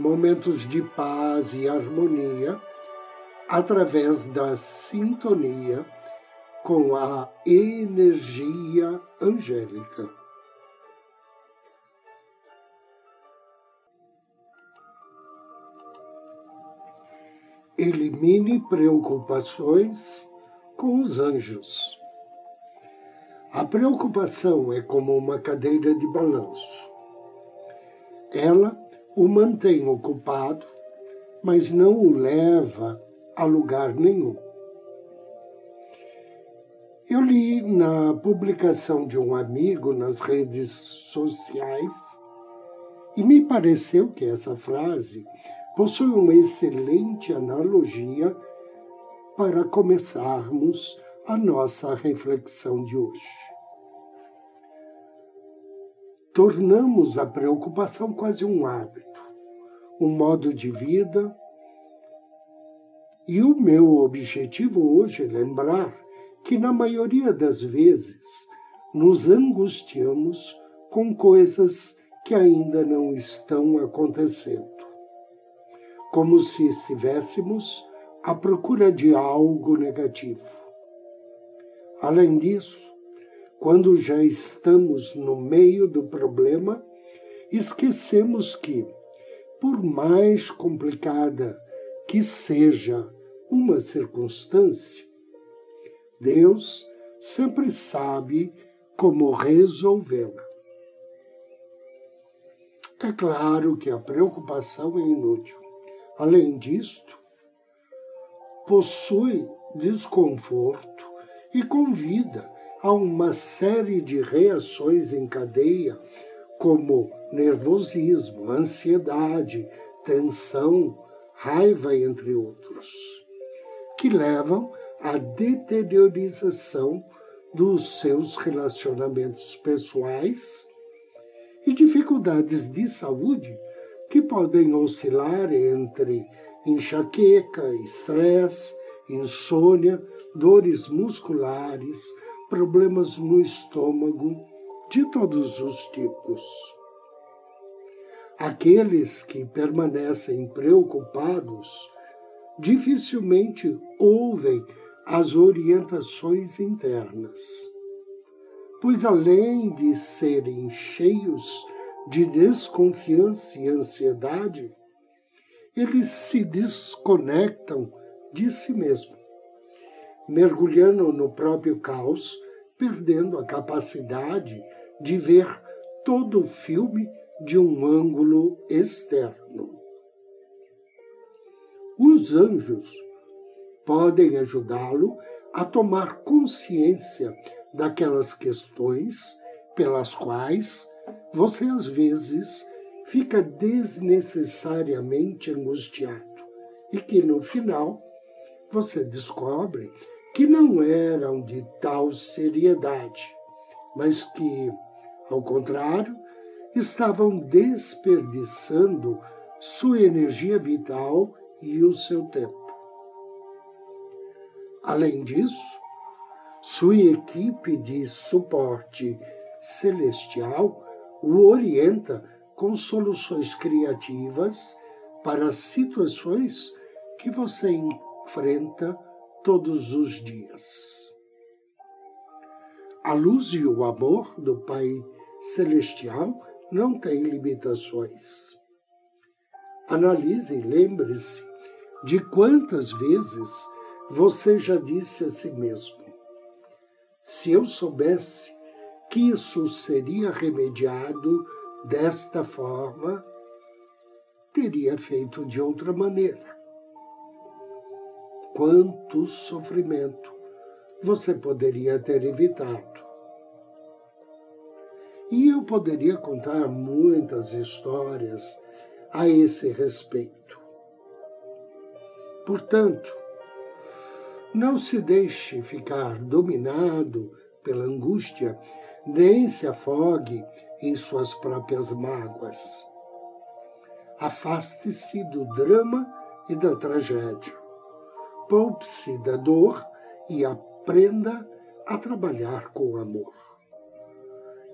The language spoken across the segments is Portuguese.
momentos de paz e harmonia através da sintonia com a energia angélica. Elimine preocupações com os anjos. A preocupação é como uma cadeira de balanço. Ela o mantém ocupado, mas não o leva a lugar nenhum. Eu li na publicação de um amigo nas redes sociais e me pareceu que essa frase possui uma excelente analogia para começarmos a nossa reflexão de hoje tornamos a preocupação quase um hábito, um modo de vida. E o meu objetivo hoje é lembrar que, na maioria das vezes, nos angustiamos com coisas que ainda não estão acontecendo, como se estivéssemos à procura de algo negativo. Além disso, quando já estamos no meio do problema, esquecemos que, por mais complicada que seja uma circunstância, Deus sempre sabe como resolvê-la. É claro que a preocupação é inútil. Além disto, possui desconforto e convida há uma série de reações em cadeia, como nervosismo, ansiedade, tensão, raiva, entre outros, que levam à deteriorização dos seus relacionamentos pessoais e dificuldades de saúde que podem oscilar entre enxaqueca, estresse, insônia, dores musculares, problemas no estômago de todos os tipos. Aqueles que permanecem preocupados dificilmente ouvem as orientações internas, pois além de serem cheios de desconfiança e ansiedade, eles se desconectam de si mesmos mergulhando no próprio caos, perdendo a capacidade de ver todo o filme de um ângulo externo. Os anjos podem ajudá-lo a tomar consciência daquelas questões pelas quais você às vezes fica desnecessariamente angustiado e que no final você descobre que não eram de tal seriedade, mas que, ao contrário, estavam desperdiçando sua energia vital e o seu tempo. Além disso, sua equipe de suporte celestial o orienta com soluções criativas para situações que você enfrenta todos os dias. A luz e o amor do Pai Celestial não têm limitações. Analise e lembre-se de quantas vezes você já disse a si mesmo: se eu soubesse que isso seria remediado desta forma, teria feito de outra maneira quanto sofrimento você poderia ter evitado. E eu poderia contar muitas histórias a esse respeito. Portanto, não se deixe ficar dominado pela angústia, nem se afogue em suas próprias mágoas. Afaste-se do drama e da tragédia. Poupe-se da dor e aprenda a trabalhar com amor.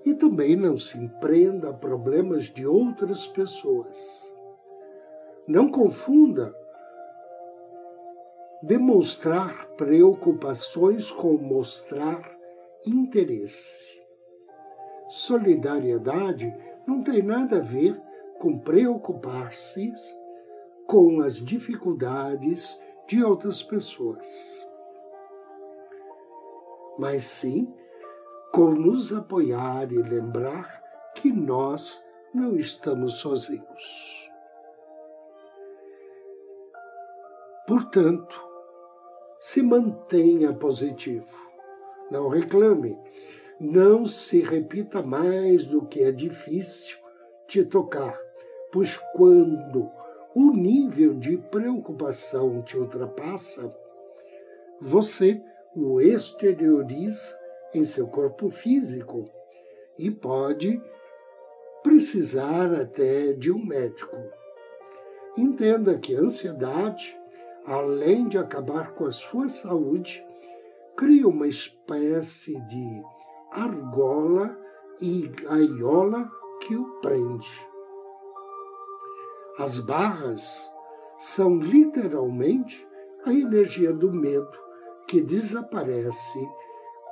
E também não se empreenda a problemas de outras pessoas. Não confunda demonstrar preocupações com mostrar interesse. Solidariedade não tem nada a ver com preocupar-se com as dificuldades de outras pessoas, mas sim com nos apoiar e lembrar que nós não estamos sozinhos. Portanto, se mantenha positivo. Não reclame. Não se repita mais do que é difícil te tocar, pois quando o nível de preocupação te ultrapassa, você o exterioriza em seu corpo físico e pode precisar até de um médico. Entenda que a ansiedade além de acabar com a sua saúde, cria uma espécie de argola e gaiola que o prende. As barras são literalmente a energia do medo que desaparece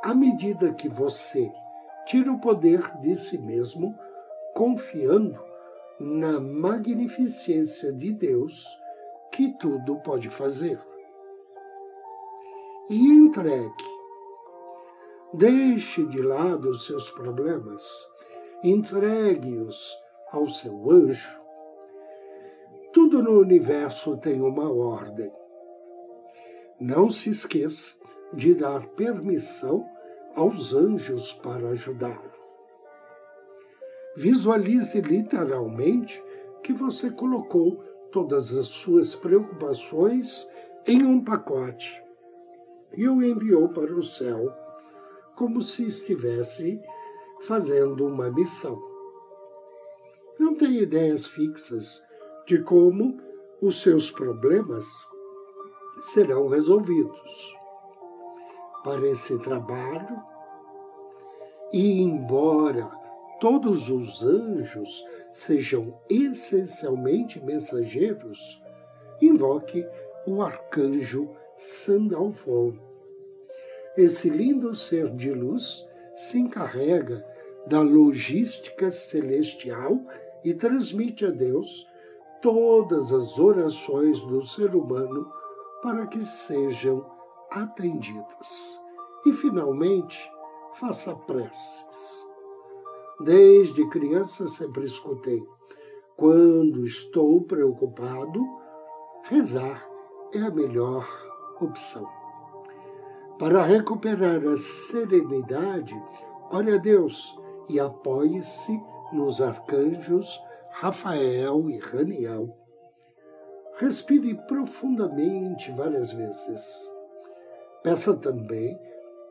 à medida que você tira o poder de si mesmo, confiando na magnificência de Deus que tudo pode fazer. E entregue. Deixe de lado os seus problemas, entregue-os ao seu anjo. Tudo no universo tem uma ordem. Não se esqueça de dar permissão aos anjos para ajudá-lo. Visualize literalmente que você colocou todas as suas preocupações em um pacote e o enviou para o céu, como se estivesse fazendo uma missão. Não tem ideias fixas de como os seus problemas serão resolvidos. Para esse trabalho, e embora todos os anjos sejam essencialmente mensageiros, invoque o arcanjo Sandalfon. Esse lindo ser de luz se encarrega da logística celestial e transmite a Deus todas as orações do ser humano para que sejam atendidas. E, finalmente, faça preces. Desde criança sempre escutei. Quando estou preocupado, rezar é a melhor opção. Para recuperar a serenidade, ore a Deus e apoie-se nos arcanjos Rafael e Raniel. Respire profundamente várias vezes. Peça também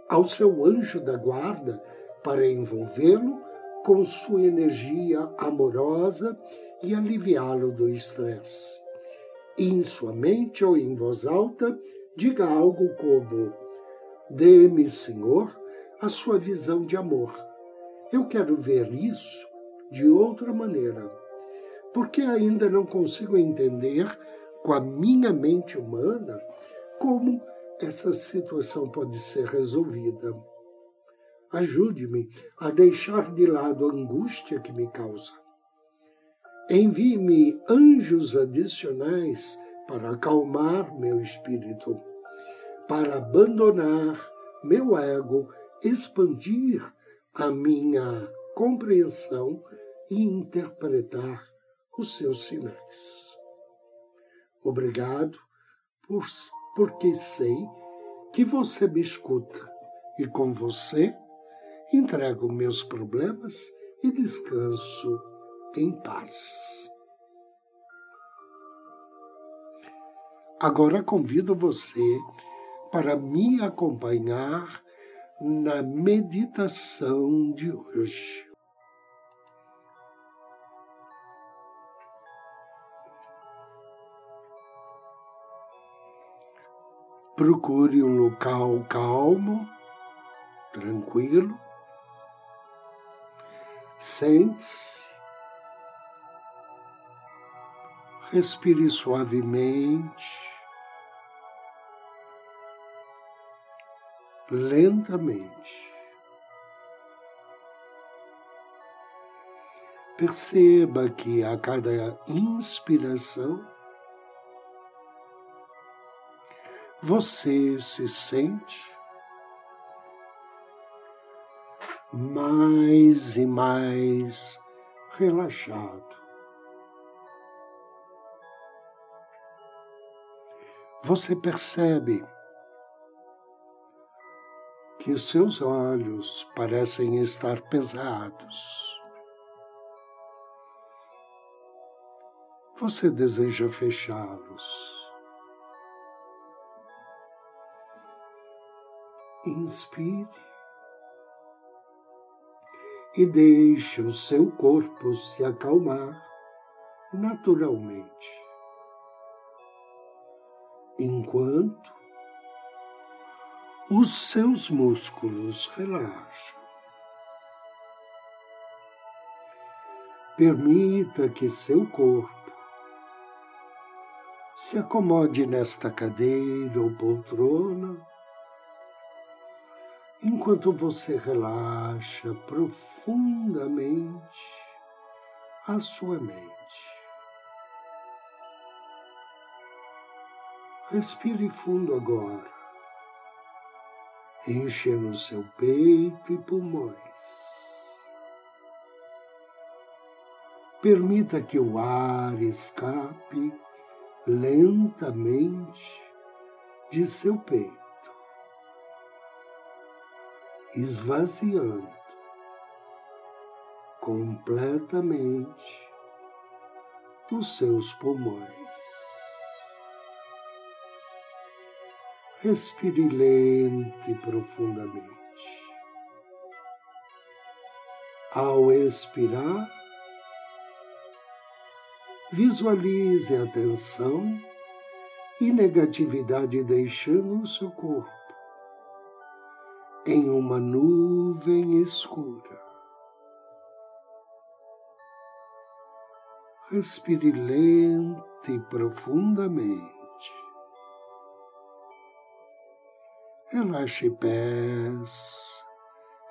ao seu anjo da guarda para envolvê-lo com sua energia amorosa e aliviá-lo do estresse. Em sua mente ou em voz alta, diga algo como: Dê-me, Senhor, a sua visão de amor. Eu quero ver isso de outra maneira, porque ainda não consigo entender com a minha mente humana como essa situação pode ser resolvida. Ajude-me a deixar de lado a angústia que me causa. Envie-me anjos adicionais para acalmar meu espírito, para abandonar meu ego, expandir a minha compreensão e interpretar os seus sinais. Obrigado por, porque sei que você me escuta e com você entrego meus problemas e descanso em paz. Agora convido você para me acompanhar na meditação de hoje. Procure um local calmo, tranquilo. Sente-se. Respire suavemente. lentamente. Perceba que a cada inspiração você se sente mais e mais relaxado. Você percebe que seus olhos parecem estar pesados. Você deseja fechá-los. Inspire e deixe o seu corpo se acalmar naturalmente. Enquanto os seus músculos relaxam. Permita que seu corpo se acomode nesta cadeira ou poltrona enquanto você relaxa profundamente a sua mente. Respire fundo agora enchendo seu peito e pulmões. Permita que o ar escape lentamente de seu peito, esvaziando completamente os seus pulmões. Respire lento e profundamente. Ao expirar, visualize a tensão e negatividade deixando o seu corpo em uma nuvem escura. Respire lento e profundamente. Relaxe pés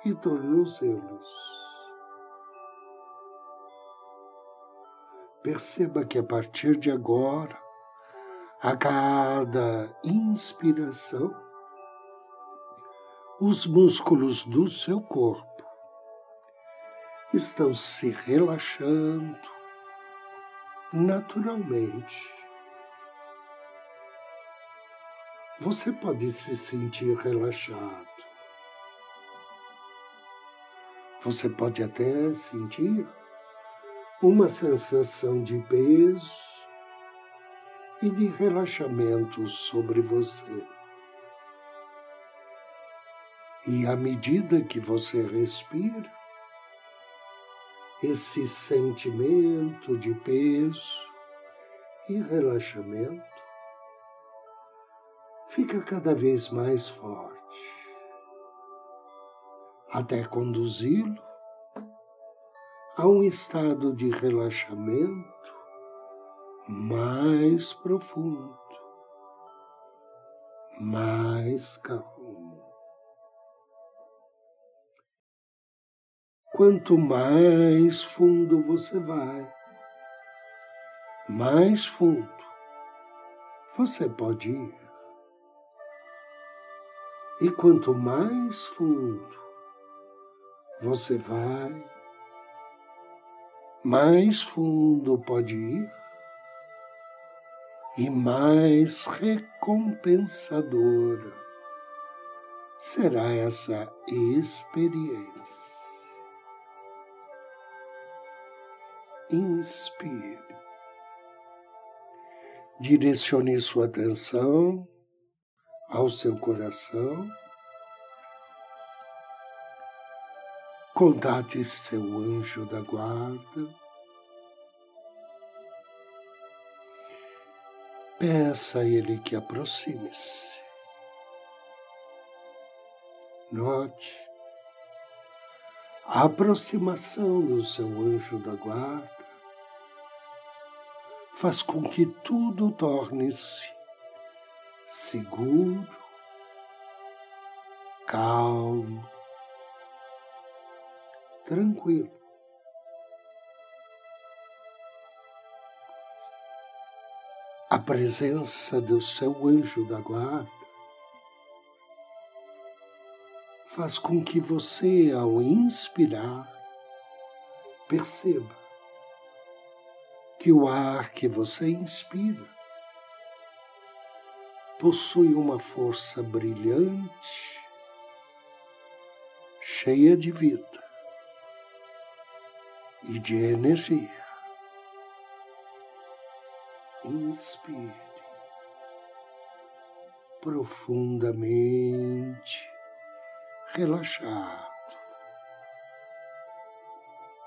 e tornozelos. Perceba que a partir de agora, a cada inspiração, os músculos do seu corpo estão se relaxando naturalmente você pode se sentir relaxado. Você pode até sentir uma sensação de peso e de relaxamento sobre você. E à medida que você respira, esse sentimento de peso e relaxamento fica cada vez mais forte, até conduzi-lo a um estado de relaxamento mais profundo, mais calmo. Quanto mais fundo você vai, mais fundo você pode ir. E quanto mais fundo você vai, mais fundo pode ir e mais recompensadora será essa experiência. Inspire. Direcione sua atenção ao seu coração. Contate seu anjo da guarda. Peça a ele que aproxime-se. Note a aproximação do seu anjo da guarda faz com que tudo torne-se seguro, calmo, tranquilo. A presença do seu anjo da guarda faz com que você, ao inspirar, perceba que o ar que você inspira possui uma força brilhante, cheia de vida e de energia. Inspire profundamente, relaxado,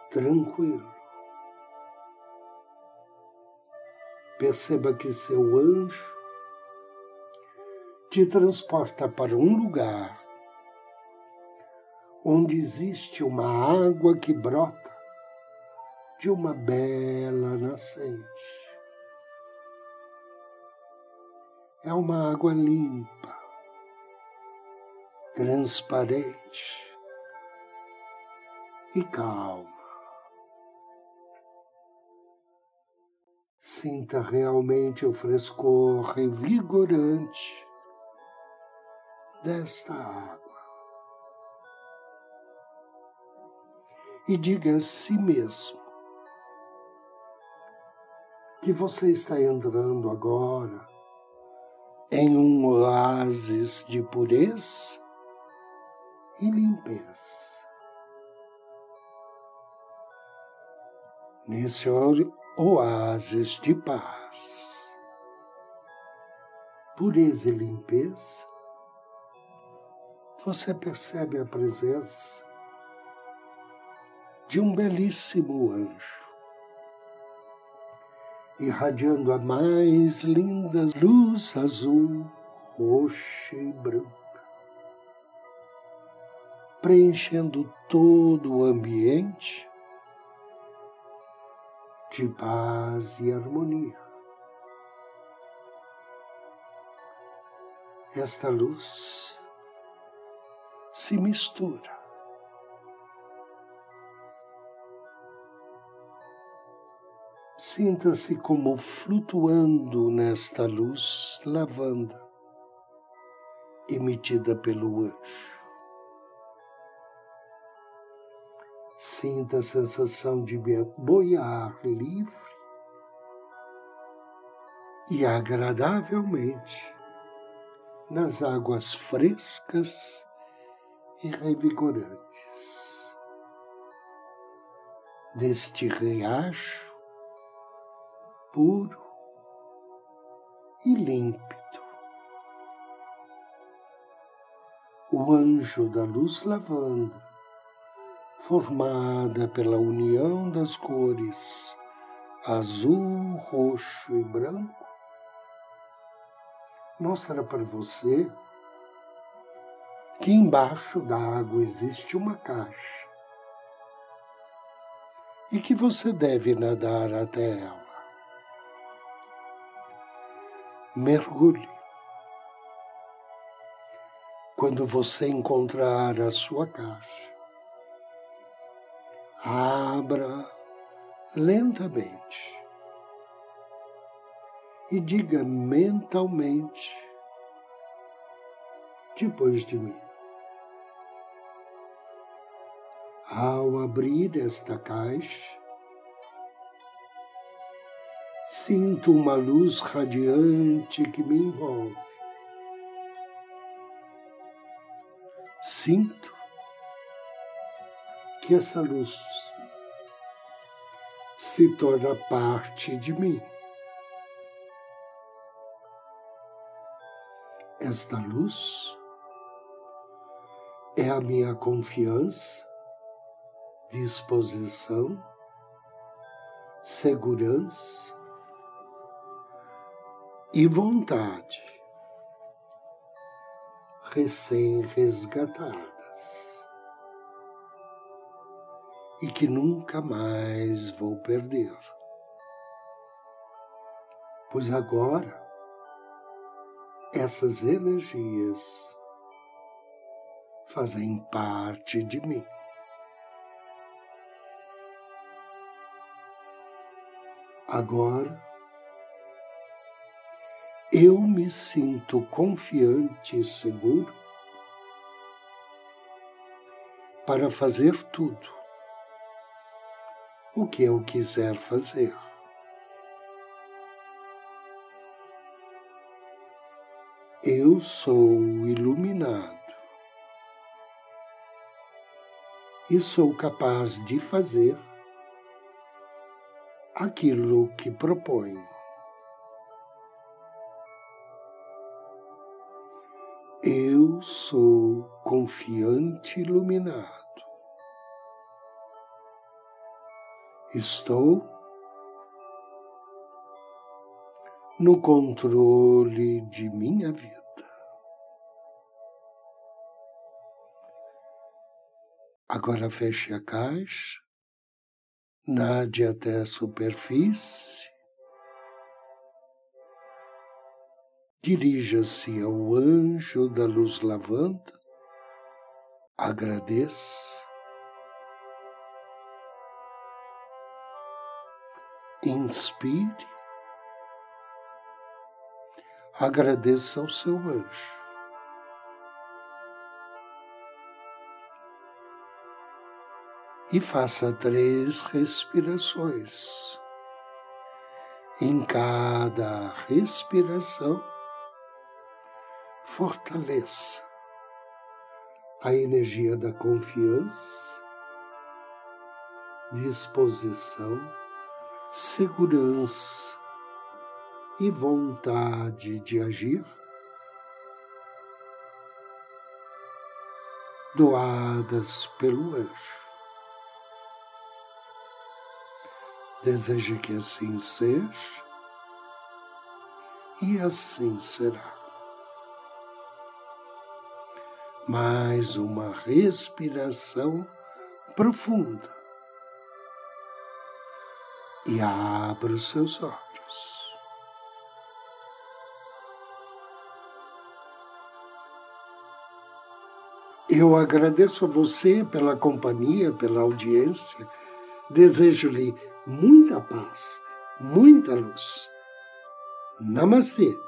tranquilo. Perceba que seu anjo te transporta para um lugar onde existe uma água que brota de uma bela nascente. É uma água limpa, transparente e calma. Sinta realmente o frescor revigorante desta água. E diga a si mesmo que você está entrando agora em um oásis de pureza e limpeza. Nesse oásis de paz, pureza e limpeza, você percebe a presença de um belíssimo anjo, irradiando a mais linda luz azul, roxa e branca, preenchendo todo o ambiente de paz e harmonia. Esta luz se mistura. Sinta-se como flutuando nesta luz lavanda emitida pelo anjo. Sinta a sensação de boiar livre e agradavelmente nas águas frescas e revigorantes deste riacho puro e límpido. O anjo da luz lavanda formada pela união das cores azul, roxo e branco, mostra para você que embaixo da água existe uma caixa e que você deve nadar até ela. Mergulhe. Quando você encontrar a sua caixa, abra lentamente e diga mentalmente, depois de mim. Ao abrir esta caixa, sinto uma luz radiante que me envolve. Sinto que essa luz se torna parte de mim. Esta luz é a minha confiança, disposição, segurança e vontade recém-resgatadas e que nunca mais vou perder. Pois agora essas energias fazem parte de mim. Agora eu me sinto confiante e seguro para fazer tudo o que eu quiser fazer. Eu sou iluminado e sou capaz de fazer aquilo que proponho. Eu sou confiante iluminado. Estou no controle de minha vida. Agora feche a caixa, nade até a superfície dirija-se ao anjo da luz lavanda, agradeça, inspire, agradeça ao seu anjo. E faça três respirações. Em cada respiração, fortaleça a energia da confiança, disposição, segurança e vontade de agir, doadas pelo anjo. Desejo que assim seja e assim será. mais uma respiração profunda e abra os seus olhos. Eu agradeço a você pela companhia, pela audiência. Desejo-lhe muita paz, muita luz. Namastê.